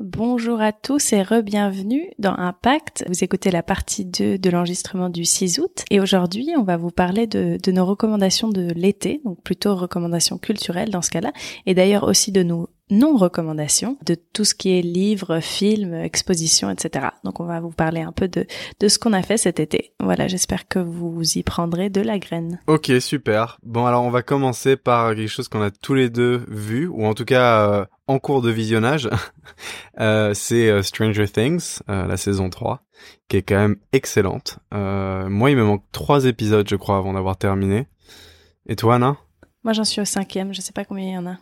Bonjour à tous et re-bienvenue dans Impact. Vous écoutez la partie 2 de l'enregistrement du 6 août et aujourd'hui on va vous parler de, nos recommandations de l'été, donc plutôt recommandations culturelles dans ce cas-là, et d'ailleurs aussi de nos non-recommandations de tout ce qui est livres, films, expositions, etc. Donc on va vous parler un peu de, de ce qu'on a fait cet été. Voilà, j'espère que vous y prendrez de la graine. Ok, super. Bon alors on va commencer par quelque chose qu'on a tous les deux vu, ou en tout cas euh, en cours de visionnage. euh, c'est euh, Stranger Things, euh, la saison 3, qui est quand même excellente. moi il me manque trois épisodes je crois avant d'avoir terminé. Et toi Anna? Moi j'en suis au cinquième, je sais pas combien il y en a.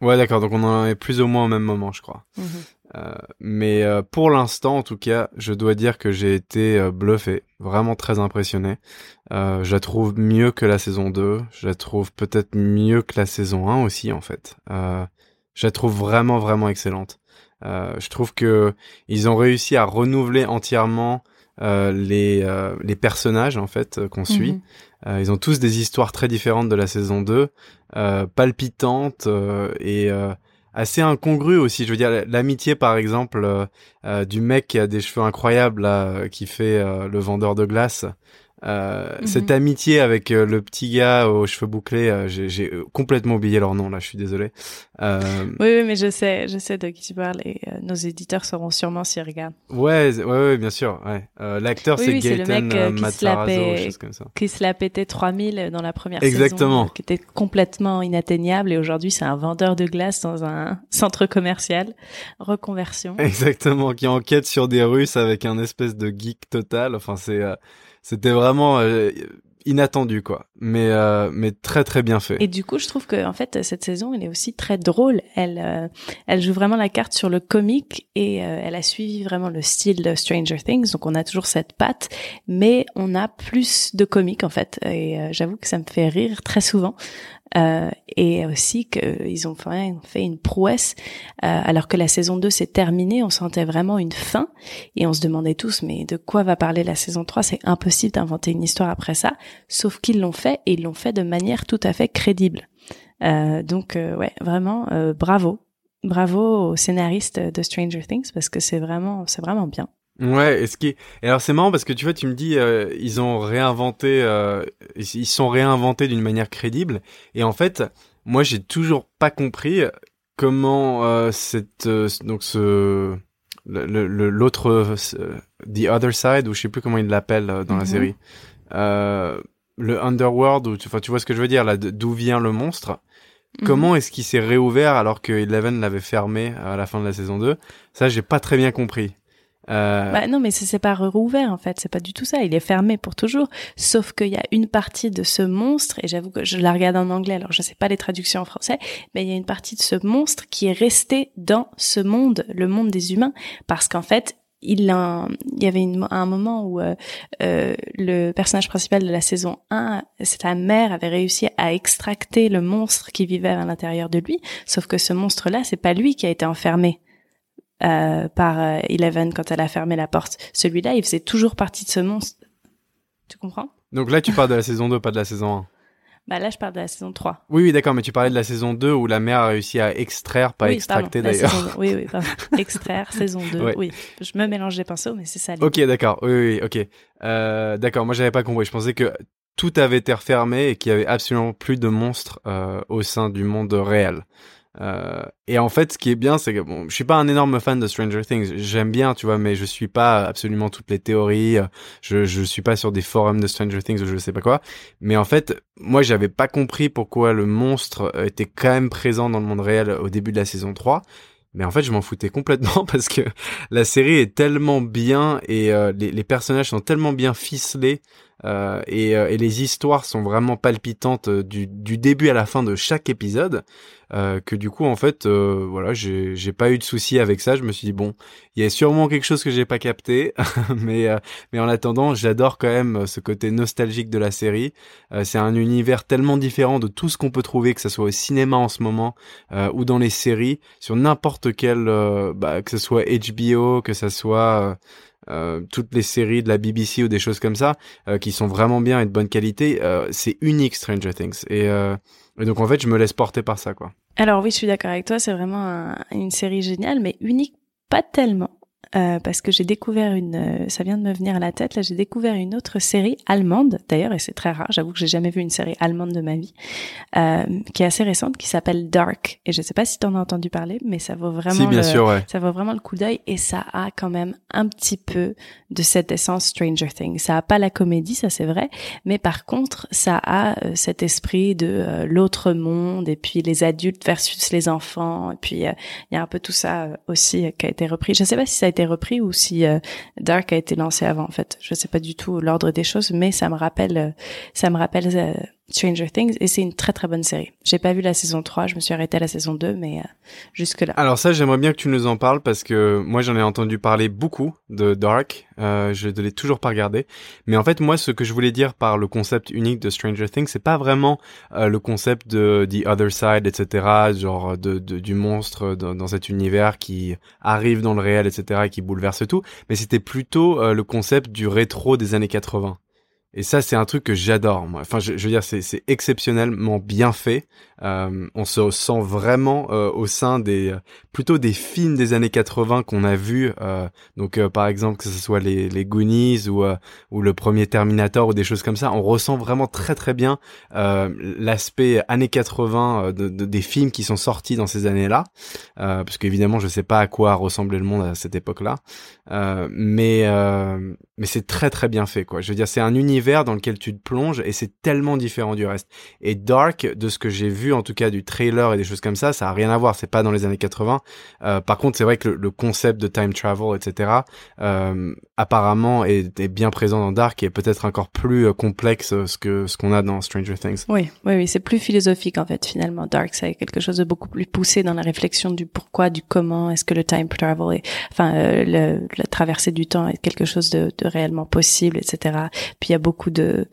Ouais, d'accord. Donc on en est plus ou moins au même moment, je crois. Mhm. Mais pour l'instant, en tout cas, je dois dire que j'ai été bluffé, vraiment très impressionné. Je la trouve mieux que la saison 2. Je la trouve peut-être mieux que la saison 1 aussi, en fait. Je la trouve vraiment, vraiment excellente. je trouve que ils ont réussi à renouveler entièrement les les personnages en fait qu'on suit. Mhm. Euh, ils ont tous des histoires très différentes de la saison 2, euh, palpitantes euh, et assez incongrues aussi. Je veux dire, l'amitié par exemple du mec qui a des cheveux incroyables là, qui fait le vendeur de glace. Euh, mhm. Cette amitié avec euh, le petit gars aux cheveux bouclés, euh, j'ai complètement oublié leur nom là, je suis désolé. Oui, oui, mais je sais, je sais de qui tu parles et nos éditeurs sauront sûrement s'ils regardent. Ouais, ouais, ouais, bien sûr. Ouais. L'acteur c'est Gaëtan Matarazzo, comme ça. Qui se l'a pété 3000 dans la première Exactement. saison, qui était complètement inatteignable et aujourd'hui c'est un vendeur de glace dans un centre commercial. Reconversion. Exactement, qui enquête sur des Russes avec un espèce de geek total. Enfin, c'est c'était vraiment euh, inattendu quoi. Mais euh, mais très très bien fait. Et du coup je trouve que en fait cette saison elle est aussi très drôle. Elle euh, elle joue vraiment la carte sur le comique et elle a suivi vraiment le style de Stranger Things. Donc on a toujours cette patte mais on a plus de comique en fait. Et j'avoue que ça me fait rire très souvent euh, et aussi qu'ils ont fait une prouesse euh, alors que la saison 2 s'est terminée, on sentait vraiment une fin et on se demandait tous mais de quoi va parler la saison 3 C'est impossible d'inventer une histoire après ça, sauf qu'ils l'ont fait et ils l'ont fait de manière tout à fait crédible. Euh, donc euh, ouais, vraiment bravo. Bravo aux scénaristes de Stranger Things parce que c'est vraiment c'est vraiment bien. Ouais, et ce qui est... et alors c'est marrant parce que tu vois, tu me dis, euh, ils ont réinventé, euh, ils sont réinventés d'une manière crédible, et en fait, moi j'ai toujours pas compris comment euh, cette euh, donc ce l'autre the other side ou je sais plus comment ils l'appellent dans la mhm. série, le underworld ou enfin tu vois ce que je veux dire là, d'où vient le monstre. Mhm. Comment est-ce qu'il s'est réouvert alors que Eleven l'avait fermé à la fin de la saison 2 Ça, j'ai pas très bien compris. Euh... Bah non, mais c'est pas rouvert en fait, c'est pas du tout ça. Il est fermé pour toujours. Sauf qu'il y a une partie de ce monstre, et j'avoue que je la regarde en anglais, alors je sais pas les traductions en français, mais il y a une partie de ce monstre qui est resté dans ce monde, le monde des humains, parce qu'en fait, il, il y avait un moment où euh, euh, le personnage principal de la saison 1, sa mère avait réussi à extracter le monstre qui vivait à l'intérieur de lui, sauf que ce monstre-là, c'est pas lui qui a été enfermé euh, par euh, Eleven quand elle a fermé la porte. Celui-là, il faisait toujours partie de ce monstre. Tu comprends? Donc là, tu parles de la saison 2, pas de la saison 1. Bah là, je parle de la saison 3. Oui, oui, d'accord, mais tu parlais de la saison 2 où la mère a réussi à extraire, pas extracter d'ailleurs. Oui, oui, pardon. extraire, saison 2. Oui, je me mélange les pinceaux, mais c'est ça. Ok, d'accord. Oui, oui, ok. Euh, d'accord, moi j'avais pas compris. Je pensais que tout avait été refermé et qu'il y avait absolument plus de monstres euh, au sein du monde réel. Euh, et en fait, ce qui est bien, c'est que bon, je suis pas un énorme fan de Stranger Things. J'aime bien, tu vois, mais je suis pas absolument toutes les théories. Je je suis pas sur des forums de Stranger Things ou je sais pas quoi. Mais en fait, moi, j'avais pas compris pourquoi le monstre était quand même présent dans le monde réel au début de la saison 3. Mais en fait, je m'en foutais complètement parce que la série est tellement bien et euh, les, personnages sont tellement bien ficelés euh, et, euh, et, les histoires sont vraiment palpitantes euh, du, du, début à la fin de chaque épisode. Euh, que du coup en fait voilà j'ai pas eu de soucis avec ça. Je me suis dit bon il y a sûrement quelque chose que j'ai pas capté. Mais mais en attendant j'adore quand même ce côté nostalgique de la série. C'est un univers tellement différent de tout ce qu'on peut trouver que ce soit au cinéma en ce moment ou dans les séries sur n'importe quel bah, que ce soit HBO que ce soit euh, toutes les séries de la BBC ou des choses comme ça euh, qui sont vraiment bien et de bonne qualité, euh, c'est unique Stranger Things. Et, et, donc en fait, je me laisse porter par ça, quoi. Alors oui, je suis d'accord avec toi, c'est vraiment une série géniale, mais unique pas tellement. Euh, parce que j'ai découvert une, euh, ça vient de me venir à la tête, là j'ai découvert une autre série allemande d'ailleurs et c'est très rare, j'avoue que j'ai jamais vu une série allemande de ma vie, euh, qui est assez récente, qui s'appelle Dark et je sais pas si tu en as entendu parler, mais ça vaut vraiment, bien le, sûr, ouais. ça vaut vraiment le coup d'œil et ça a quand même un petit peu de cette essence Stranger Things. Ça a pas la comédie, ça c'est vrai, mais par contre ça a euh, cet esprit de l'autre monde et puis les adultes versus les enfants et puis il y a un peu tout ça aussi qui a été repris. Je sais pas si ça a été repris ou si euh, Dark a été lancé avant en fait. Je sais pas du tout l'ordre des choses, mais ça me rappelle, euh, ça me rappelle euh, Stranger Things et c'est une très très bonne série. J'ai pas vu la saison 3, je me suis arrêtée à la saison 2 mais euh, jusque là. Alors ça j'aimerais bien que tu nous en parles parce que moi j'en ai entendu parler beaucoup de Dark, euh, je ne l'ai toujours pas regardé, mais en fait moi ce que je voulais dire par le concept unique de Stranger Things, c'est pas vraiment euh, le concept de The Other Side, etc., genre de, de du monstre dans, dans, cet univers qui arrive dans le réel, etc., et qui bouleverse tout, mais c'était plutôt euh, le concept du rétro des années 80. Et ça, c'est un truc que j'adore. Enfin, je, je, veux dire, c'est exceptionnellement bien fait. Euh, on se sent vraiment euh, au sein des plutôt des films des années 80 qu'on a vus. Euh, donc, euh, par exemple, que ce soit les, les Goonies ou euh, ou le premier Terminator ou des choses comme ça, on ressent vraiment très très bien l'aspect années 80 de, de, des films qui sont sortis dans ces années-là. parce qu'évidemment, je sais pas à quoi ressemblait le monde à cette époque-là, mais mais c'est très très bien fait. Quoi. Je veux dire, c'est un univers dans lequel tu te plonges et c'est tellement différent du reste. Et Dark, de ce que j'ai vu en tout cas du trailer et des choses comme ça, ça a rien à voir. C'est pas dans les années 80. Euh, par contre, c'est vrai que le, concept de time travel, etc., euh, apparemment est, bien présent dans Dark et peut-être encore plus euh, complexe euh, ce que ce qu'on a dans Stranger Things. Oui, oui, oui, c'est plus philosophique en fait. Finalement, Dark, c'est quelque chose de beaucoup plus poussé dans la réflexion du pourquoi, du comment. Est-ce que le time travel, enfin, la traversée du temps est quelque chose de, de réellement possible, etc. Puis il y a beaucoup de,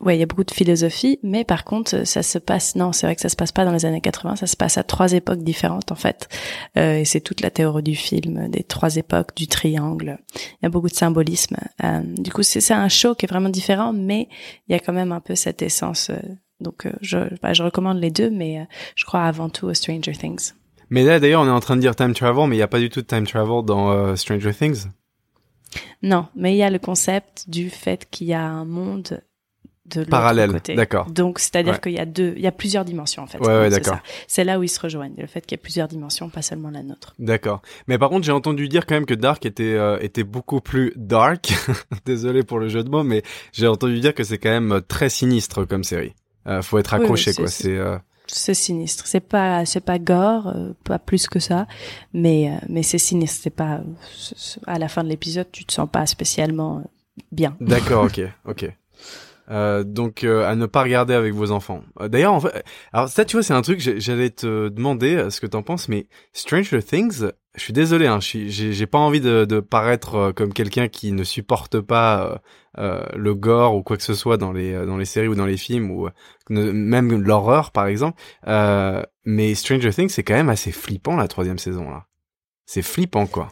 ouais, il y a beaucoup de philosophie, mais par contre, ça se passe. Non, c'est vrai que ça se passe pas dans les années 80. Ça se passe à trois époques différentes en fait. Euh, et c'est toute la théorie du film, des trois époques, du triangle. Il y a beaucoup de symbolisme. Euh, du coup, c'est un show qui est vraiment différent, mais il y a quand même un peu cette essence. Euh, donc, je, bah, je recommande les deux, mais je crois avant tout à Stranger Things. Mais là, d'ailleurs, on est en train de dire time travel, mais il n'y a pas du tout de time travel dans Stranger Things? Non, mais il y a le concept du fait qu'il y a un monde de parallèle. D'accord. Donc c'est-à-dire ouais. qu'il y a deux, il y a plusieurs dimensions en fait. Ouais, ouais d'accord. C'est là où ils se rejoignent, le fait qu'il y a plusieurs dimensions, pas seulement la nôtre. D'accord. Mais par contre, j'ai entendu dire quand même que Dark était euh, était beaucoup plus dark. Désolé pour le jeu de mots, mais j'ai entendu dire que c'est quand même très sinistre comme série. Euh, faut être accroché oui, quoi. C'est euh... c'est sinistre. C'est pas c'est pas gore, euh, pas plus que ça, mais euh, mais c'est sinistre. C'est pas à la fin de l'épisode, tu te sens pas spécialement euh, bien. D'accord, ok, ok. Euh, donc euh, à ne pas regarder avec vos enfants. Euh, D'ailleurs, en fait, alors ça, tu vois, c'est un truc j'allais te demander ce que t'en penses, mais Stranger Things, je suis désolé, hein, j'ai pas envie de, de paraître comme quelqu'un qui ne supporte pas le gore ou quoi que ce soit dans les dans les séries ou dans les films ou même l'horreur par exemple. mais Stranger Things, c'est quand même assez flippant la troisième saison là. C'est flippant quoi.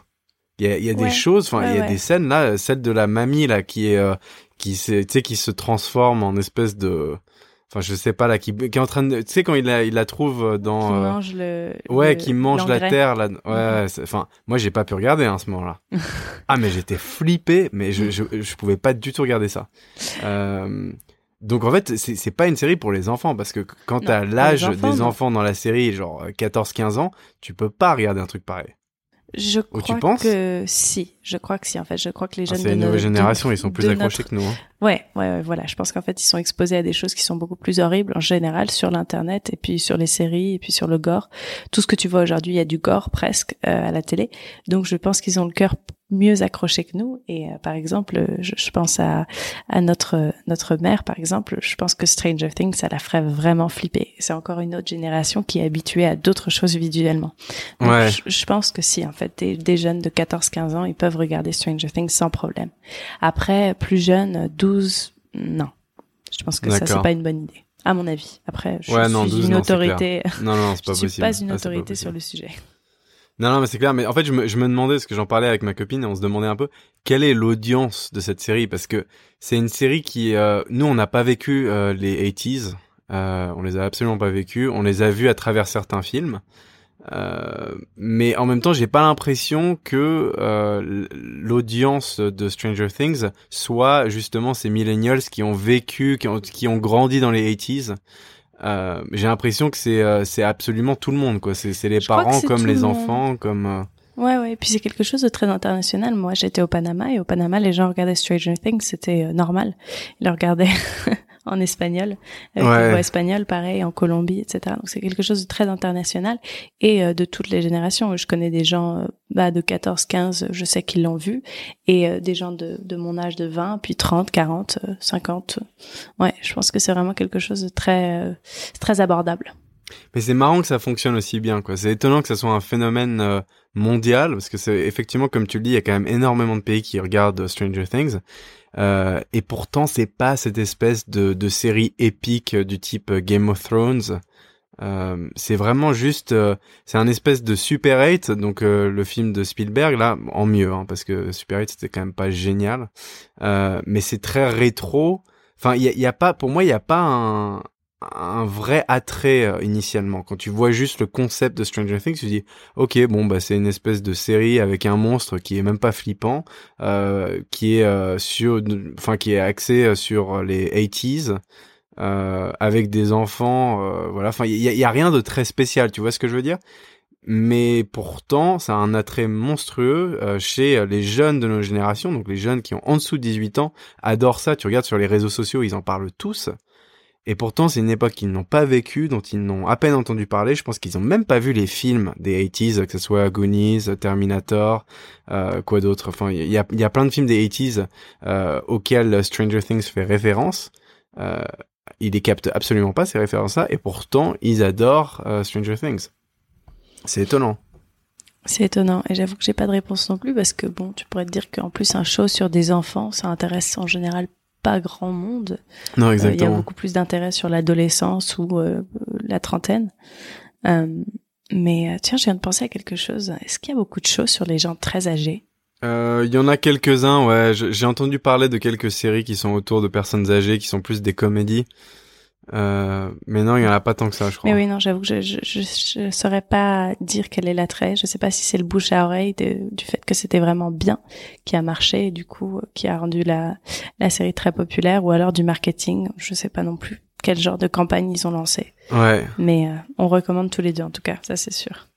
Il y a, il y a ouais, des choses, enfin, ouais, il y a ouais. des scènes là, celle de la mamie là qui est, euh, qui qui se transforme en espèce de, enfin, je sais pas là, qui, qui est en train de, tu sais, quand il la, il la trouve dans, qui euh, mange le, ouais, le- qui mange la terre là, ouais, Mhm. enfin, moi j'ai pas pu regarder hein, à ce moment-là. ah mais j'étais flippé, mais je, je, je pouvais pas du tout regarder ça. Euh, donc en fait, c'est c'est pas une série pour les enfants parce que quand t'as l'âge des enfants dans la série, genre 14-15 ans, tu peux pas regarder un truc pareil. Je tu crois penses que si, je crois que si en fait, je crois que les Ah, jeunes c'est de nouvelle de- génération, ils sont plus accrochés notre- que nous. Hein. Ouais, ouais, ouais, voilà. Je pense qu'en fait, ils sont exposés à des choses qui sont beaucoup plus horribles en général sur l'internet et puis sur les séries et puis sur le gore. Tout ce que tu vois aujourd'hui, il y a du gore presque euh, à la télé. Donc, je pense qu'ils ont le cœur mieux accroché que nous. Et euh, par exemple, je, je pense à, à notre notre mère, par exemple. Je pense que Stranger Things, ça la ferait vraiment flipper. C'est encore une autre génération qui est habituée à d'autres choses visuellement. Donc, Ouais. je, je pense que si, en fait, des, des jeunes de 14-15 ans, ils peuvent regarder Stranger Things sans problème. Après, plus jeunes, 12, non. Je pense que ça, c'est pas une bonne idée. À mon avis. Après, je Ouais, non, suis 12, une non, autorité. Non, non, c'est je pas possible. pas une Ah, autorité sur le sujet. Non, non, mais c'est clair. Mais en fait, je me, je me demandais, parce que j'en parlais avec ma copine, et on se demandait un peu quelle est l'audience de cette série, parce que c'est une série qui, euh, nous, on n'a pas vécu euh, les 80s, euh, on les a absolument pas vécus, on les a vus à travers certains films. Euh, mais en même temps, j'ai pas l'impression que euh, l'audience de Stranger Things soit justement ces millennials qui ont vécu, qui ont, qui ont grandi dans les 80s. Euh, j'ai l'impression que c'est euh, c'est absolument tout le monde quoi. C'est les parents comme les enfants comme. Euh, ouais ouais. Et puis c'est quelque chose de très international. Moi j'étais au Panama et au Panama les gens regardaient Stranger Things, c'était normal. Ils le regardaient en espagnol, avec ouais. voix espagnole, pareil, en Colombie, etc. Donc c'est quelque chose de très international et euh, de toutes les générations. Je connais des gens euh, bah, de 14, 15, je sais qu'ils l'ont vu, et euh, des gens de, de, mon âge de 20, puis 30, 40, 50. Ouais, je pense que c'est vraiment quelque chose de très, très abordable. Mais c'est marrant que ça fonctionne aussi bien, quoi. C'est étonnant que ça soit un phénomène mondial, parce que c'est effectivement, comme tu le dis, il y a quand même énormément de pays qui regardent Stranger Things. Euh, et pourtant, c'est pas cette espèce de, de série épique du type Game of Thrones. Euh, c'est vraiment juste, euh, c'est un espèce de Super 8, donc euh, le film de Spielberg là, en mieux, hein, parce que Super 8 c'était quand même pas génial, mais c'est très rétro. Enfin, il y a, y a, pas, pour moi, il y a pas un, un vrai attrait euh, initialement. Quand tu vois juste le concept de Stranger Things, tu te dis ok bon bah c'est une espèce de série avec un monstre qui est même pas flippant, euh, qui est euh, sur, enfin qui est axé sur les 80s. avec des enfants, voilà. Enfin, il y y a, rien de très spécial, tu vois ce que je veux dire? Mais pourtant, ça a un attrait monstrueux chez les jeunes de nos générations, donc les jeunes qui ont en dessous de 18 ans, adorent ça. Tu regardes sur les réseaux sociaux, ils en parlent tous. Et pourtant, c'est une époque qu'ils n'ont pas vécue, dont ils n'ont à peine entendu parler. Je pense qu'ils n'ont même pas vu les films des 80s, que ce soit Goonies, Terminator, euh, quoi d'autre. Enfin, il y a, plein de films des 80s euh, auxquels Stranger Things fait référence. Euh, ils les captent absolument pas, ces références-là, et pourtant, ils adorent euh, Stranger Things. C'est étonnant. C'est étonnant, et j'avoue que j'ai pas de réponse non plus, parce que bon, tu pourrais te dire qu'en plus, un show sur des enfants, ça intéresse en général pas grand monde. Non, exactement. Euh, il y a beaucoup plus d'intérêt sur l'adolescence ou euh, la trentaine. Euh, mais tiens, je viens de penser à quelque chose. Est-ce qu'il y a beaucoup de choses sur les gens très âgés? Il y en a quelques-uns, ouais. J'ai entendu parler de quelques séries qui sont autour de personnes âgées, qui sont plus des comédies. Euh, mais non, il y en a pas tant que ça, je crois. Mais oui, non, j'avoue que je, je, je, saurais pas dire quel est l'attrait. Je sais pas si c'est le bouche à oreille du fait que c'était vraiment bien qui a marché et du coup euh, qui a rendu la, la série très populaire ou alors du marketing. Je sais pas non plus quel genre de campagne ils ont lancé. Ouais. Mais euh, on recommande tous les deux en tout cas, ça c'est sûr.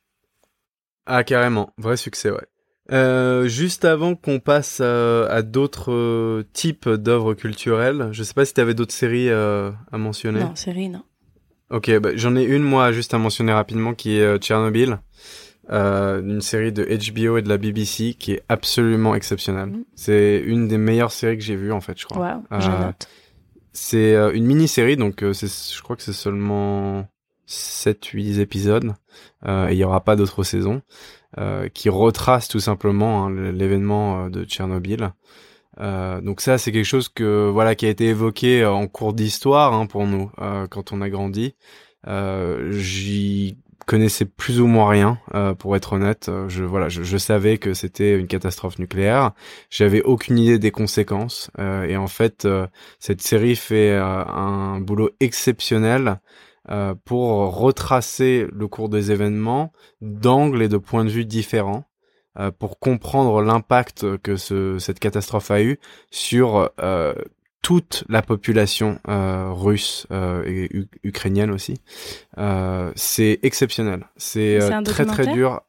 Ah carrément, vrai succès, ouais. Euh, juste avant qu'on passe euh, à, d'autres euh, types d'œuvres culturelles, je sais pas si tu avais d'autres séries à mentionner. Non, séries, non. Ok, bah, j'en ai une moi juste à mentionner rapidement qui est Tchernobyl, une série de HBO et de la BBC qui est absolument exceptionnelle. Mm. C'est une des meilleures séries que j'ai vues en fait, je crois. Wow, je note. C'est une mini-série, donc je crois que c'est seulement 7-8 épisodes et il y aura pas d'autres saisons. Euh, qui retrace tout simplement hein, l'événement euh, de Tchernobyl. Euh, donc ça, c'est quelque chose que voilà qui a été évoqué euh, en cours d'histoire hein, pour nous quand on a grandi. J'y connaissais plus ou moins rien, pour être honnête. Je voilà, je, je savais que c'était une catastrophe nucléaire. J'avais aucune idée des conséquences. et en fait, cette série fait un boulot exceptionnel euh, pour retracer le cours des événements d'angles et de points de vue différents euh, pour comprendre l'impact que ce, cette catastrophe a eu sur euh, toute la population russe et ukrainienne aussi. c'est exceptionnel. C'est très très dur.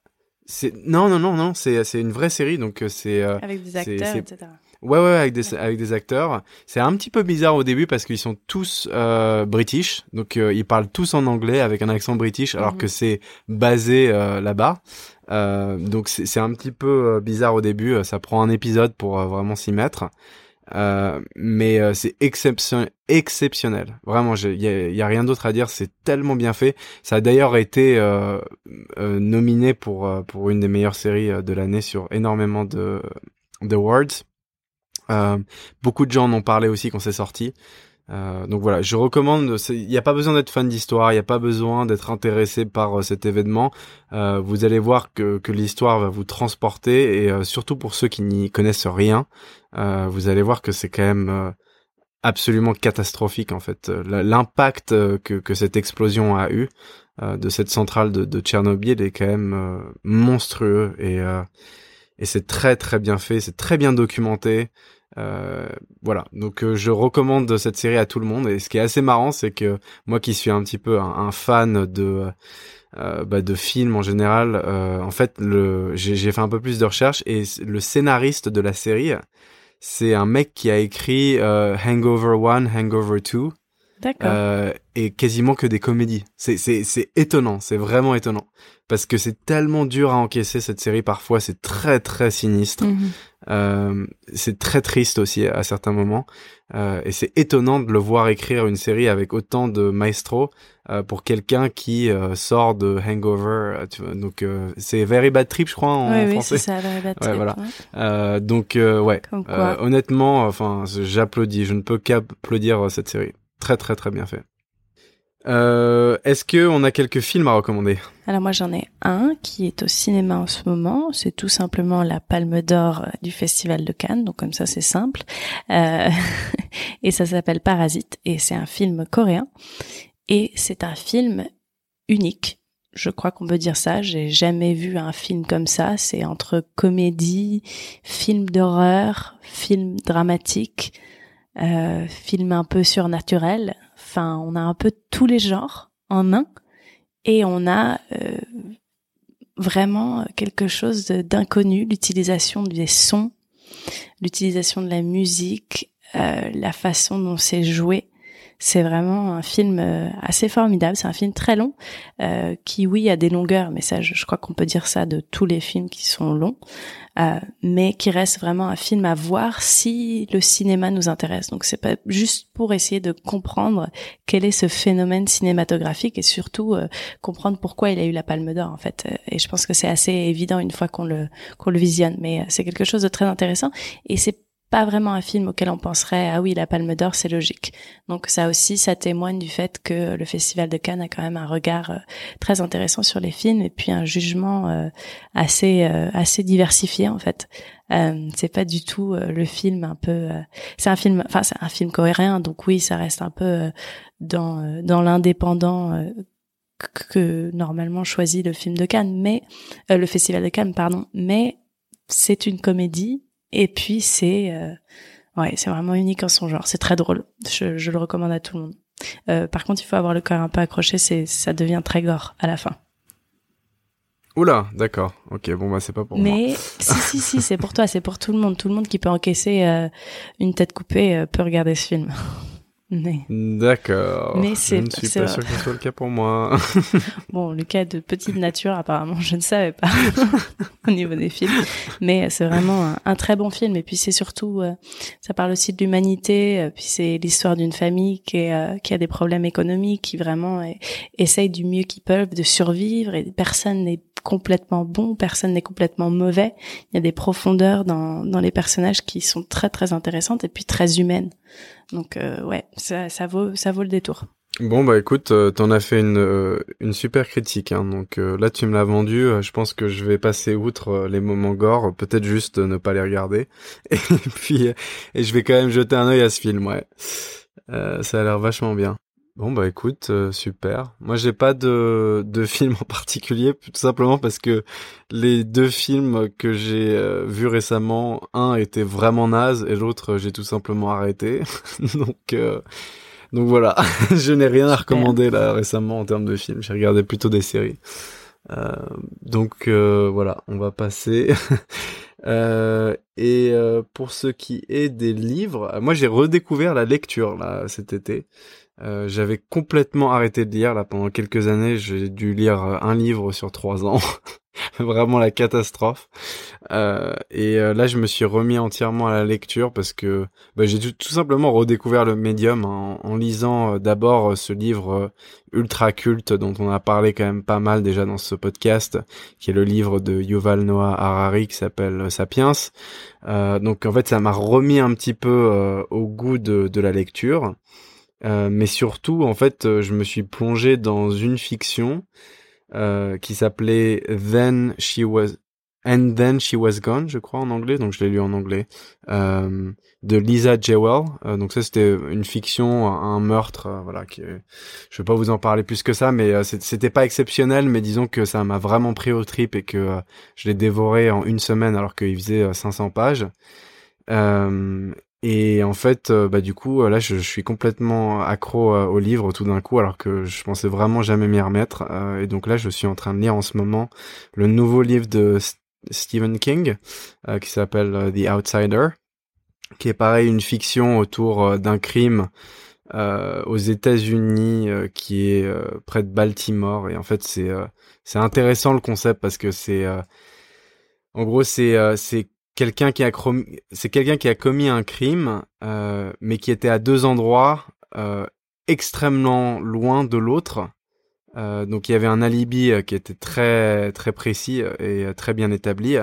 Non non non non c'est c'est une vraie série donc c'est avec des acteurs etc. Ouais, ouais, avec des, avec des acteurs. C'est un petit peu bizarre au début parce qu'ils sont tous euh, british, donc euh, ils parlent tous en anglais avec un accent british, alors mhm. que c'est basé euh, là-bas. Euh, donc c'est un petit peu euh, bizarre au début. Ça prend un épisode pour vraiment s'y mettre. mais c'est exceptionnel, exceptionnel. Vraiment, il y a, y a, rien d'autre à dire. C'est tellement bien fait. Ça a d'ailleurs été nominé pour pour une des meilleures séries de l'année sur énormément de de awards. Euh, beaucoup de gens en ont parlé aussi quand c'est sorti. Euh, donc voilà, je recommande. Il n'y a pas besoin d'être fan d'histoire, il n'y a pas besoin d'être intéressé par euh, cet événement. Euh, vous allez voir que, que l'histoire va vous transporter et euh, surtout pour ceux qui n'y connaissent rien, vous allez voir que c'est quand même absolument catastrophique en fait. L'impact que, que cette explosion a eu, de cette centrale de, de, Tchernobyl est quand même monstrueux et et c'est très très bien fait, c'est très bien documenté. Euh, voilà, donc euh, je recommande cette série à tout le monde. Et ce qui est assez marrant, c'est que moi qui suis un petit peu un, fan de euh, bah, de films en général, en fait, le j'ai fait un peu plus de recherches et le scénariste de la série, c'est un mec qui a écrit Hangover 1, Hangover 2. D'accord. et quasiment que des comédies. C'est c'est c'est étonnant, c'est vraiment étonnant parce que c'est tellement dur à encaisser cette série parfois, c'est très très sinistre. Mhm. Euh, c'est très triste aussi à certains moments. Euh, et c'est étonnant de le voir écrire une série avec autant de maestro euh, pour quelqu'un qui euh, sort de Hangover. Tu vois, donc c'est Very Bad Trip, je crois en oui, français. Oui, c'est ça, Very Bad Trip. Ouais, voilà. donc ouais, honnêtement, enfin, j'applaudis. Je ne peux qu'applaudir cette série. Très très très bien fait. Euh, Est-ce que on a quelques films à recommander? Alors moi j'en ai un qui est au cinéma en ce moment. C'est tout simplement la Palme d'Or du Festival de Cannes. Donc comme ça c'est simple. Euh, et ça s'appelle Parasite et c'est un film coréen. Et c'est un film unique. Je crois qu'on peut dire ça. J'ai jamais vu un film comme ça. C'est entre comédie, film d'horreur, film dramatique, euh, film un peu surnaturel On a un peu tous les genres en un et on a euh, vraiment quelque chose d'inconnu, l'utilisation des sons, l'utilisation de la musique, euh, la façon dont c'est joué. C'est vraiment un film euh, assez formidable. C'est un film très long, qui oui a des longueurs, mais ça, je crois qu'on peut dire ça de tous les films qui sont longs. Euh, mais qui reste vraiment un film à voir si le cinéma nous intéresse. Donc c'est pas juste pour essayer de comprendre quel est ce phénomène cinématographique et surtout euh, comprendre pourquoi il a eu la Palme d'Or en fait. Et je pense que c'est assez évident une fois qu'on le qu'on le visionne, mais euh, c'est quelque chose de très intéressant et c'est pas vraiment un film auquel on penserait ah oui la Palme d'Or c'est logique. Donc ça aussi ça témoigne du fait que le Festival de Cannes a quand même un regard euh, très intéressant sur les films et puis un jugement euh, assez euh, assez diversifié en fait. c'est pas du tout le film un peu c'est un film enfin c'est un film cohérent donc oui ça reste un peu dans dans l'indépendant que normalement choisit le film de Cannes mais le Festival de Cannes pardon mais c'est une comédie et puis c'est euh, ouais, c'est vraiment unique en son genre. C'est très drôle. Je, je, le recommande à tout le monde. Euh, par contre, il faut avoir le cœur un peu accroché. C'est ça devient très gore à la fin. Oula, d'accord. Ok, bon bah c'est pas pour moi. Mais si si si, c'est pour toi, c'est pour tout le monde. Tout le monde qui peut encaisser euh, une tête coupée euh, peut regarder ce film. D'accord. Mais c'est, je ne suis pas sûr que ce soit le cas pour moi. bon, le cas de petite nature, apparemment, je ne savais pas au niveau des films. Mais c'est vraiment un, très bon film. Et puis c'est surtout, euh, ça parle aussi de l'humanité. Euh, puis c'est l'histoire d'une famille qui, est, euh, qui a des problèmes économiques, qui vraiment essaye du mieux qu'ils peuvent de survivre. Et personne n'est complètement bon, personne n'est complètement mauvais. Il y a des profondeurs dans, dans les personnages qui sont très très intéressantes et puis très humaines. Donc euh, ouais, ça, ça vaut ça vaut le détour. Bon bah écoute, euh, t'en as fait une euh, une super critique, hein, donc là tu me l'as vendu. je pense que je vais passer outre les moments gore, peut-être juste ne pas les regarder, et puis et je vais quand même jeter un œil à ce film. Ouais, ça a l'air vachement bien. Bon bah écoute, euh, super. Moi j'ai pas de, de film en particulier, tout simplement parce que les deux films que j'ai euh, vus récemment, un était vraiment naze et l'autre j'ai tout simplement arrêté. donc euh, donc voilà, je n'ai rien à recommander là récemment en termes de films. J'ai regardé plutôt des séries. donc voilà, on va passer. et pour ce qui est des livres, moi j'ai redécouvert la lecture là cet été. Euh, j'avais complètement arrêté de lire là pendant quelques années. J'ai dû lire euh, un livre sur trois ans, vraiment la catastrophe. Euh, et euh, là, je me suis remis entièrement à la lecture parce que bah, j'ai tout, simplement redécouvert le médium en, en lisant d'abord ce livre ultra culte dont on a parlé quand même pas mal déjà dans ce podcast, qui est le livre de Yuval Noah Harari qui s'appelle Sapiens. donc en fait, ça m'a remis un petit peu au goût de, de la lecture. Euh, mais surtout, en fait, euh, je me suis plongé dans une fiction euh, qui s'appelait Then She Was And Then She Was Gone, je crois en anglais, donc je l'ai lu en anglais, euh, de Lisa Jewell. Euh, donc ça c'était une fiction, un meurtre, euh, voilà. Qui, je vais pas vous en parler plus que ça, mais c'était pas exceptionnel, mais disons que ça m'a vraiment pris au trip et que je l'ai dévoré en une semaine alors qu'il faisait 500 pages. Et en fait, bah du coup, là, je, suis complètement accro au livre tout d'un coup, alors que je pensais vraiment jamais m'y remettre. et donc là, je suis en train de lire en ce moment le nouveau livre de Stephen King, euh, qui s'appelle euh, The Outsider, qui est pareil une fiction autour euh, d'un crime aux États-Unis qui est près de Baltimore. Et en fait, c'est c'est intéressant le concept parce que c'est en gros c'est c'est quelqu'un qui a c'est quelqu'un qui a commis un crime, mais qui était à deux endroits extrêmement loin de l'autre. Euh, donc il y avait un alibi euh, qui était très très précis euh, et très bien établi,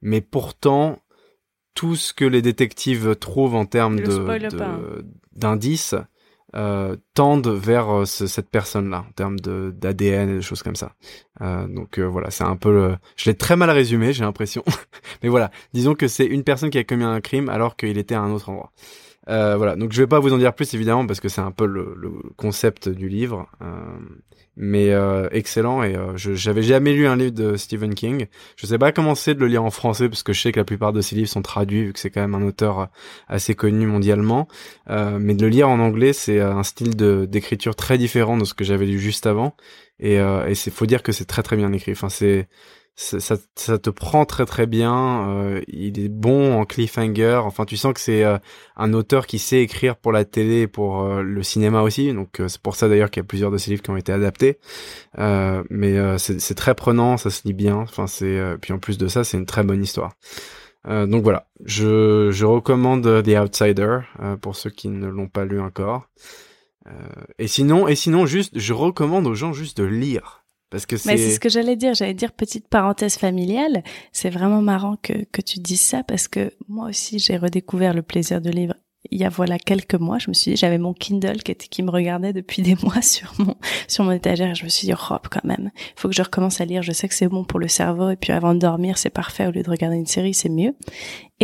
mais pourtant tout ce que les détectives trouvent en termes de d'indices euh, tendent vers cette personne-là en termes de d'ADN et des choses comme ça. Euh, donc voilà, c'est un peu le... Je l'ai très mal résumé, j'ai l'impression. Mais voilà, disons que c'est une personne qui a commis un crime alors qu'il était à un autre endroit. Euh, voilà, donc je vais pas vous en dire plus évidemment parce que c'est un peu le, le concept du livre, euh, mais euh, excellent et euh, j'avais jamais lu un livre de Stephen King. Je sais pas comment c'est de le lire en français parce que je sais que la plupart de ses livres sont traduits vu que c'est quand même un auteur euh, assez connu mondialement, mais de le lire en anglais c'est un style d'écriture très différent de ce que j'avais lu juste avant et c'est faut dire que c'est très très bien écrit. Enfin c'est ça, ça, te prend très très bien. Euh, il est bon en cliffhanger. Enfin, tu sens que c'est euh, un auteur qui sait écrire pour la télé et pour euh, le cinéma aussi. Donc c'est pour ça d'ailleurs qu'il y a plusieurs de ses livres qui ont été adaptés. mais c'est très prenant, ça se lit bien. Enfin, c'est puis en plus de ça, c'est une très bonne histoire. donc voilà, je, je recommande The Outsider pour ceux qui ne l'ont pas lu encore. Et sinon, et sinon, juste, je recommande aux gens juste de lire parce que c'est ce que j'allais dire. J'allais dire petite parenthèse familiale. C'est vraiment marrant que, que tu dises ça parce que moi aussi, j'ai redécouvert le plaisir de lire il y a voilà quelques mois, je me suis dit, j'avais mon Kindle qui, était, qui me regardait depuis des mois sur mon sur mon étagère et je me suis dit, hop, quand même, il faut que je recommence à lire. Je sais que c'est bon pour le cerveau et puis avant de dormir, c'est parfait. Au lieu de regarder une série, c'est mieux.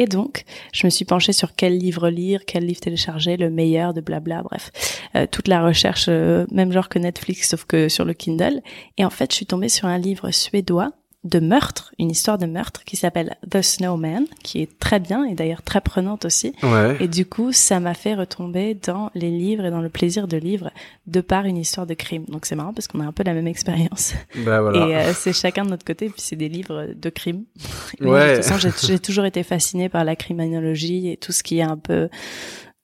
Et donc, je me suis penchée sur quel livre lire, quel livre télécharger, le meilleur de blabla, bref, euh, toute la recherche, euh, même genre que Netflix, sauf que sur le Kindle. Et en fait, je suis tombée sur un livre suédois de meurtre, une histoire de meurtre qui s'appelle The Snowman, qui est très bien et d'ailleurs très prenante aussi. Et du coup, ça m'a fait retomber dans les livres et dans le plaisir de livres de par une histoire de crime. Donc c'est marrant parce qu'on a un peu la même expérience. Bah, voilà. Et euh, c'est chacun de notre côté, puis c'est des livres de crime. Ouais. De toute façon, j'ai toujours été fascinée par la criminologie et tout ce qui est un peu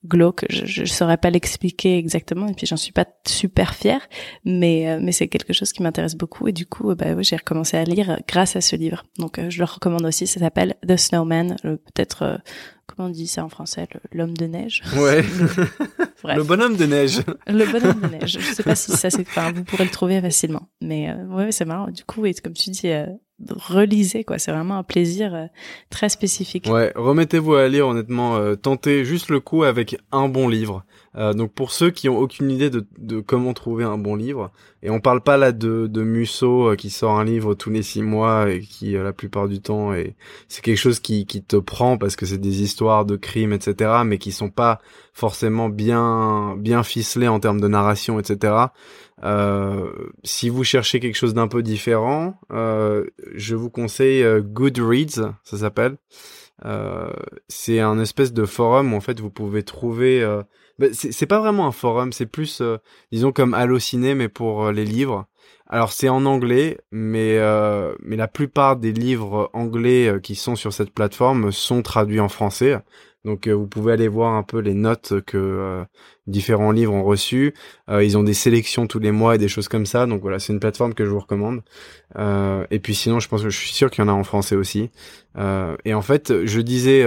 glauque. Je, je saurais pas l'expliquer exactement et puis j'en suis pas super fière, mais euh, mais c'est quelque chose qui m'intéresse beaucoup et du coup bah oui, j'ai recommencé à lire grâce à ce livre. Donc euh, je le recommande aussi. Ça s'appelle The Snowman. Peut-être euh, comment on dit ça en français L'homme de neige? Ouais. Le bonhomme de neige. Le bonhomme de neige. Je sais pas si ça c'est. Enfin, vous pourrez le trouver facilement. Mais ouais, c'est marrant. Du coup, et comme tu dis, relisez quoi. C'est vraiment un plaisir euh, très spécifique. Ouais remettez-vous à lire honnêtement euh, tentez juste le coup avec un bon livre. Euh, donc pour ceux qui ont aucune idée de, de, comment trouver un bon livre et on parle pas là de, de Musso qui sort un livre tous les six mois et qui la plupart du temps et c'est quelque chose qui, qui te prend parce que c'est des histoires de crimes etc mais qui sont pas forcément bien bien ficelées en termes de narration etc euh, si vous cherchez quelque chose d'un peu différent, euh, je vous conseille euh, Goodreads, ça s'appelle. Euh, c'est un espèce de forum où en fait vous pouvez trouver. Euh, bah, c'est pas vraiment un forum, c'est plus, disons comme Allociné mais pour les livres. Alors c'est en anglais, mais mais la plupart des livres anglais qui sont sur cette plateforme sont traduits en français. Donc vous pouvez aller voir un peu les notes que différents livres ont reçu. Euh, ils ont des sélections tous les mois et des choses comme ça. Donc voilà, c'est une plateforme que je vous recommande. Euh, et puis sinon, je pense que je suis sûr qu'il y en a en français aussi. Euh, et en fait, je disais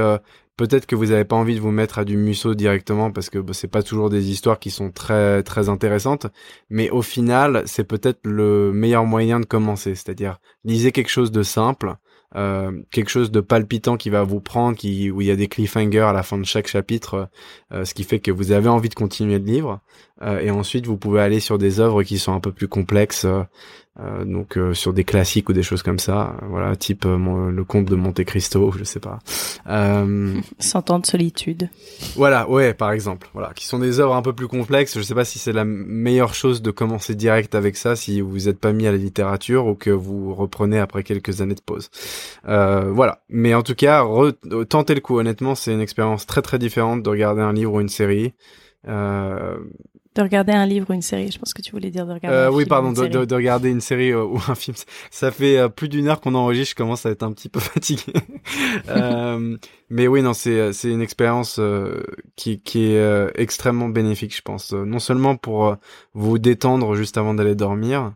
peut-être que vous n'avez pas envie de vous mettre à du Musso directement parce que bah, c'est pas toujours des histoires qui sont très très intéressantes. Mais au final, c'est peut-être le meilleur moyen de commencer. C'est-à-dire lisez quelque chose de simple. Euh, quelque chose de palpitant qui va vous prendre, qui où il y a des cliffhangers à la fin de chaque chapitre, euh, ce qui fait que vous avez envie de continuer le livre. Euh, et ensuite, vous pouvez aller sur des œuvres qui sont un peu plus complexes, euh, donc euh, sur des classiques ou des choses comme ça, voilà, type euh, le Comte de Monte Cristo, je sais pas. Cent ans de solitude. Voilà, ouais, par exemple, voilà, qui sont des œuvres un peu plus complexes. Je sais pas si c'est la meilleure chose de commencer direct avec ça si vous n'êtes pas mis à la littérature ou que vous reprenez après quelques années de pause. voilà, mais en tout cas, tentez le coup. Honnêtement, c'est une expérience très très différente de regarder un livre ou une série. Euh, de regarder un livre ou une série. Je pense que tu voulais dire de regarder. Euh, un oui, film pardon, de, regarder une série euh, ou un film. Ça fait euh, plus d'une heure qu'on enregistre. Je commence à être un petit peu fatigué. euh, mais oui, non, c'est c'est une expérience qui qui est extrêmement bénéfique, je pense. Non seulement pour vous détendre juste avant d'aller dormir,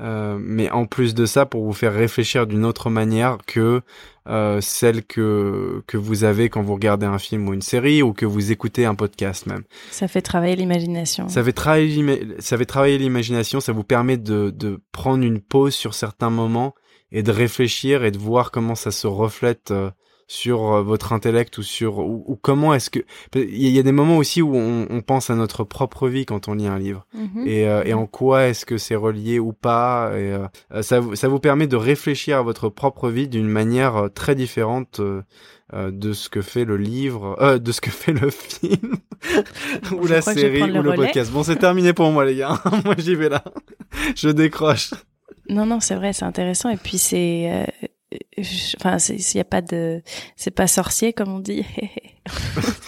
euh, mais en plus de ça, pour vous faire réfléchir d'une autre manière que euh, celle que que vous avez quand vous regardez un film ou une série ou que vous écoutez un podcast même. Ça fait travailler l'imagination. Ça fait travailler, ça fait travailler l'imagination, ça vous permet de, de prendre une pause sur certains moments et de réfléchir et de voir comment ça se reflète euh, sur euh, votre intellect ou sur ou, ou comment est-ce que il y a des moments aussi où on, on pense à notre propre vie quand on lit un livre. Mhm. et, euh, et en quoi est-ce que c'est relié ou pas et euh, ça vous- ça vous permet de réfléchir à votre propre vie d'une manière très différente euh, de ce que fait le livre de ce que fait le film ou je la série ou le podcast. Bon c'est terminé pour moi les gars. Moi j'y vais là. Je décroche. Non, non, c'est vrai, c'est intéressant. Et puis c'est, euh, je- enfin, c'est- s'il y a pas de, c'est pas sorcier comme on dit.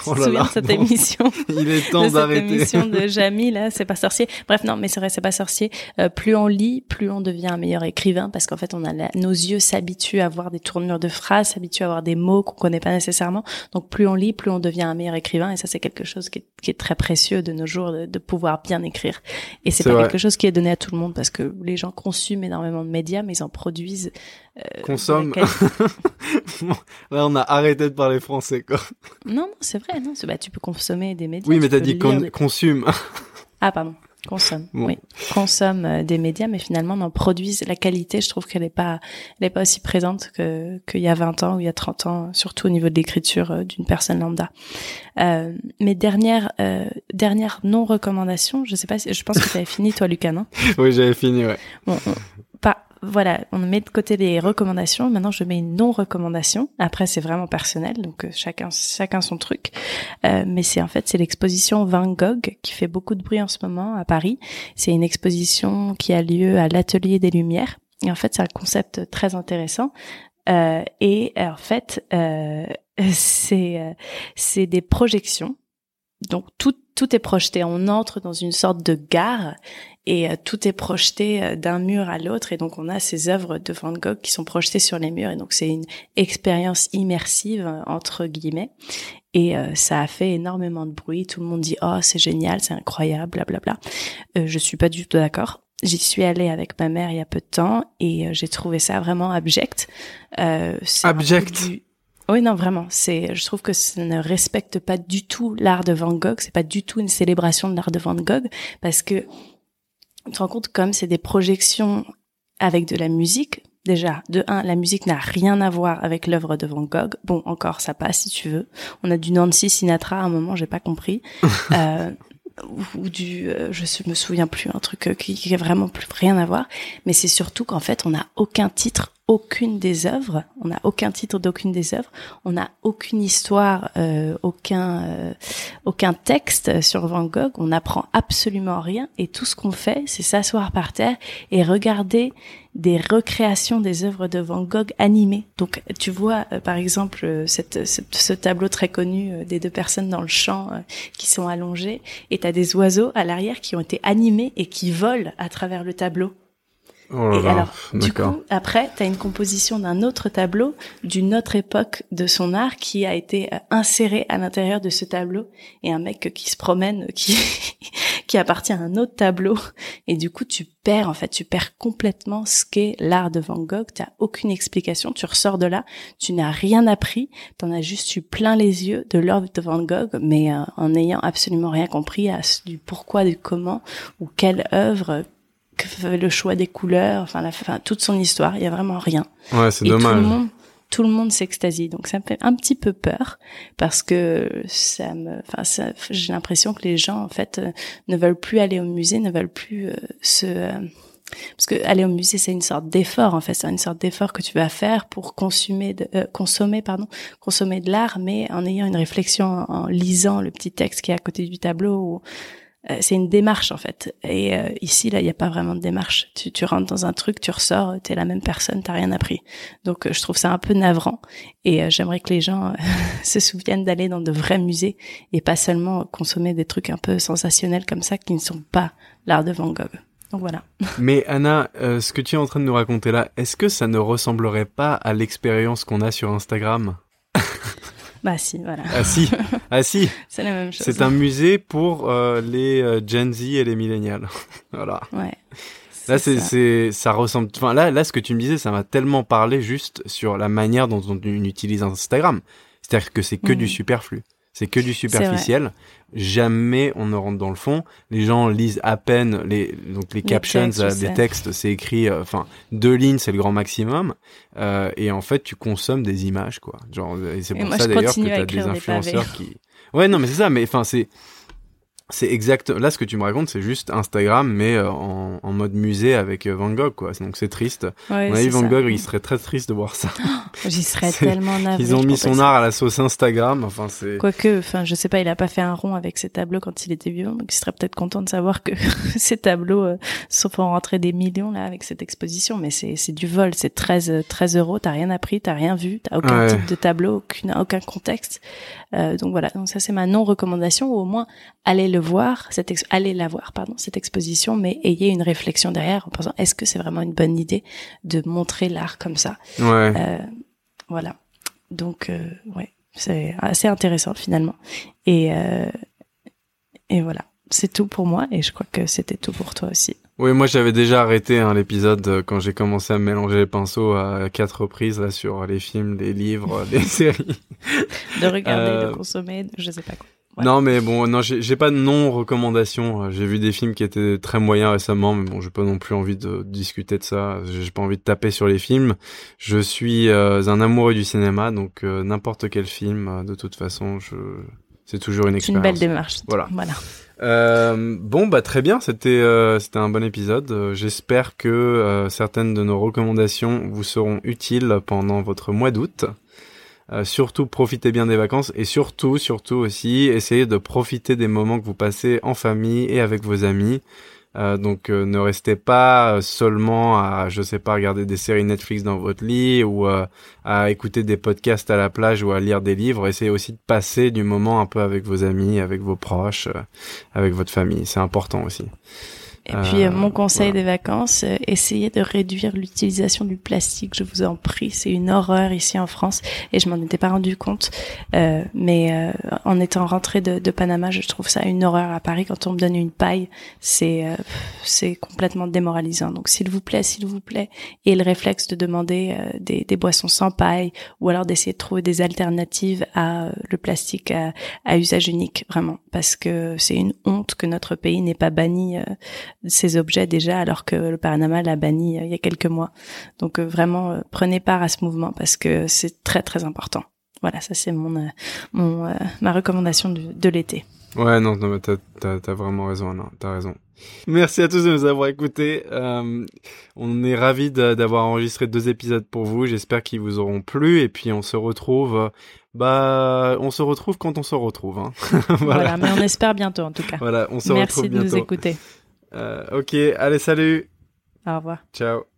Oh là là, de cette émission il est de temps cette d'arrêter émission de Jamie là, c'est pas sorcier. Bref, non, mais c'est vrai, c'est pas sorcier. Euh, plus on lit, plus on devient un meilleur écrivain parce qu'en fait, on a la- nos yeux s'habituent à voir des tournures de phrases, s'habituent à voir des mots qu'on connaît pas nécessairement. Donc, plus on lit, plus on devient un meilleur écrivain. Et ça, c'est quelque chose qui est, qui est très précieux de nos jours de, de pouvoir bien écrire. Et c'est C'est pas vrai. quelque chose qui est donné à tout le monde parce que les gens consument énormément de médias, mais ils en produisent. Euh, consomme là on a arrêté de parler français quoi non, non, c'est vrai. Non, bah, tu peux consommer des médias. oui mais t'as dit con- des- consume Ah pardon, consomme. Bon. Oui, consomme euh, des médias, mais finalement n'en produisent la qualité. Je trouve qu'elle n'est pas, elle est pas aussi présente que qu'il y a 20 ans ou il y a 30 ans, surtout au niveau de l'écriture euh, d'une personne lambda. Euh, mes dernières euh, dernières non recommandations, je sais pas, si, je pense que tu avais fini toi, Lucas, non? Oui j'avais fini ouais Bon, on- voilà, on met de côté les recommandations. Maintenant, je mets une non-recommandation. Après, c'est vraiment personnel, donc euh, chacun, chacun son truc. Euh, mais c'est en fait, c'est l'exposition Van Gogh qui fait beaucoup de bruit en ce moment à Paris. C'est une exposition qui a lieu à l'Atelier des Lumières. Et en fait, c'est un concept très intéressant. Euh, et en fait, euh, c'est euh, c'est des projections. Donc tout tout est projeté. On entre dans une sorte de gare et euh, tout est projeté euh, d'un mur à l'autre et donc on a ces œuvres de Van Gogh qui sont projetées sur les murs et donc c'est une expérience immersive euh, entre guillemets et euh, ça a fait énormément de bruit tout le monde dit oh c'est génial c'est incroyable blablabla euh, je suis pas du tout d'accord J'y suis allée avec ma mère il y a peu de temps et j'ai trouvé ça vraiment abject. Euh, Abject. du- Oui, non, vraiment. C'est, je trouve que ça ne respecte pas du tout l'art de Van Gogh. C'est pas du tout une célébration de l'art de Van Gogh parce que tu te rends compte comme c'est des projections avec de la musique. Déjà, de un, la musique n'a rien à voir avec l'œuvre de Van Gogh. Bon, encore, ça passe si tu veux. On a du Nancy Sinatra à un moment, j'ai pas compris. euh, ou, du, euh, je me souviens plus, un truc euh, qui, qui a vraiment plus rien à voir. Mais c'est surtout qu'en fait, on n'a aucun titre, aucune des œuvres. On n'a aucun titre d'aucune des œuvres. On n'a aucune histoire, euh, aucun, euh, aucun texte sur Van Gogh. On n'apprend absolument rien. Et tout ce qu'on fait, c'est s'asseoir par terre et regarder des recréations des œuvres de Van Gogh animées. Donc, tu vois, euh, par exemple, euh, ce tableau très connu euh, des deux personnes dans le champ euh, qui sont allongées, et t'as des oiseaux à l'arrière qui ont été animés et qui volent à travers le tableau. Oh là Et alors, du coup, après, tu as une composition d'un autre tableau d'une autre époque de son art qui a été euh, inséré à l'intérieur de ce tableau et un mec qui se promène qui qui appartient à un autre tableau. Et du coup tu perds en fait tu perds complètement ce qu'est l'art de Van Gogh. Tu aucune explication tu ressors de là tu n'as rien appris t'en as juste eu plein les yeux de l'œuvre de Van Gogh mais euh, en n'ayant absolument rien compris à ce- du pourquoi du comment ou quelle œuvre le choix des couleurs, enfin, la, enfin toute son histoire, il y a vraiment rien. ouais c'est Et tout le dommage monde, tout le monde s'extasie. Donc ça me fait un petit peu peur parce que ça me, enfin, ça- j'ai l'impression que les gens en fait euh, ne veulent plus aller au musée, ne veulent plus euh, se euh, parce que aller au musée c'est une sorte d'effort en fait c'est une sorte d'effort que tu vas faire pour consommer de, consommer pardon consommer de l'art mais en ayant une réflexion en, lisant le petit texte qui est à côté du tableau ou c'est une démarche en fait. Et euh, ici là il n'y a pas vraiment de démarche. Tu, tu rentres dans un truc tu ressors t'es la même personne t'as rien appris. Donc je trouve ça un peu navrant. Et j'aimerais que les gens se souviennent d'aller dans de vrais musées et pas seulement consommer des trucs un peu sensationnels comme ça qui ne sont pas l'art de Van Gogh. Donc voilà. Mais Anna, euh, ce que tu es en train de nous raconter là, est-ce que ça ne ressemblerait pas à l'expérience qu'on a sur Instagram? Bah si, voilà. Ah si, ah si. C'est la même chose. C'est un musée pour euh, les euh, Gen Z et les millénials. voilà. Ouais. Là, c'est, c'est, ça ressemble. Enfin, là, là, ce que tu me disais, ça m'a tellement parlé juste sur la manière dont on utilise Instagram. C'est-à-dire que c'est que du mm. superflu. C'est que du superficiel. Jamais on ne rentre dans le fond. Les gens lisent à peine les donc les, captions des textes. C'est écrit, euh, enfin deux lignes, c'est le grand maximum. Euh, et en fait, tu consommes des images, quoi. Genre, c'est pour ça d'ailleurs que tu as des influenceurs qui. Ouais, non, mais c'est ça. Mais enfin, c'est c'est exact. Là, ce que tu me racontes, c'est juste Instagram, mais euh, en, en, mode musée avec euh, Van Gogh, quoi. Donc c'est triste. Ouais, On Van Gogh, il serait très triste de voir ça. J'y serais tellement navré. Ils ont mis son art à la sauce Instagram. Enfin, c'est. Quoique, enfin, je sais pas, il a pas fait un rond avec ses tableaux quand il était vivant, donc il serait peut-être content de savoir que ces tableaux euh, font rentrer des millions là avec cette exposition. Mais c'est c'est du vol, c'est 13 13 euros. T'as rien appris, t'as rien vu, t'as aucun type de tableau, aucune aucun contexte. Euh, donc voilà. Donc ça c'est ma non recommandation ou au moins allez le voir, cette allez la voir, pardon, cette exposition, mais ayez une réflexion derrière en pensant est-ce que c'est vraiment une bonne idée de montrer l'art comme ça? Ouais. euh, Voilà. Donc, euh, ouais, c'est assez intéressant finalement. Et, euh, et voilà, c'est tout pour moi et je crois que c'était tout pour toi aussi. Oui, moi j'avais déjà arrêté hein, l'épisode euh, quand j'ai commencé à mélanger les pinceaux à quatre reprises là sur les films, les livres, les séries. De regarder, de consommer, je sais pas quoi. Non, mais bon, non, j'ai pas de non-recommandation. Euh, j'ai vu des films qui étaient très moyens récemment, mais bon, j'ai pas non plus envie de discuter de ça. J'ai pas envie de taper sur les films. Je suis euh, un amoureux du cinéma, donc euh, n'importe quel film, de toute façon, je... c'est toujours une expérience. une belle démarche. Voilà. voilà. Euh, bon, bah très bien, c'était c'était un bon épisode. J'espère que certaines de nos recommandations vous seront utiles pendant votre mois d'août. Euh, surtout profitez bien des vacances et surtout, surtout aussi, essayez de profiter des moments que vous passez en famille et avec vos amis. Euh, donc euh, ne restez pas seulement à, je sais pas, regarder des séries Netflix dans votre lit ou à écouter des podcasts à la plage ou à lire des livres. Essayez aussi de passer du moment un peu avec vos amis, avec vos proches, avec votre famille. C'est important aussi. Et puis euh, mon conseil des vacances, euh, essayez de réduire l'utilisation du plastique, je vous en prie, c'est une horreur ici en France. Et je m'en étais pas rendu compte. Euh, mais euh, en étant rentrée de, de, Panama, je trouve ça une horreur à Paris. Quand on me donne une paille, c'est c'est complètement démoralisant. Donc s'il vous plaît, s'il vous plaît, et le réflexe de demander des, des, boissons sans paille ou alors d'essayer de trouver des alternatives à le plastique à, à usage unique, vraiment, parce que c'est une honte que notre pays n'ait pas banni ces objets déjà alors que le Panama l'a banni euh, il y a quelques mois. Donc euh, vraiment euh, prenez part à ce mouvement parce que c'est très très important. Voilà, ça c'est mon, mon ma recommandation de, de l'été. Ouais, non, non t'as, t'as, t'as vraiment raison, non, t'as raison. Merci à tous de nous avoir écoutés. Euh, on est ravis d'avoir enregistré deux épisodes pour vous. J'espère qu'ils vous auront plu. Et puis on se retrouve. Bah, on se retrouve quand on se retrouve. Hein. voilà. voilà. mais on espère bientôt en tout cas. Voilà, on se Merci retrouve bientôt. Merci de nous écouter. Euh, ok, allez, salut. Au revoir. Ciao.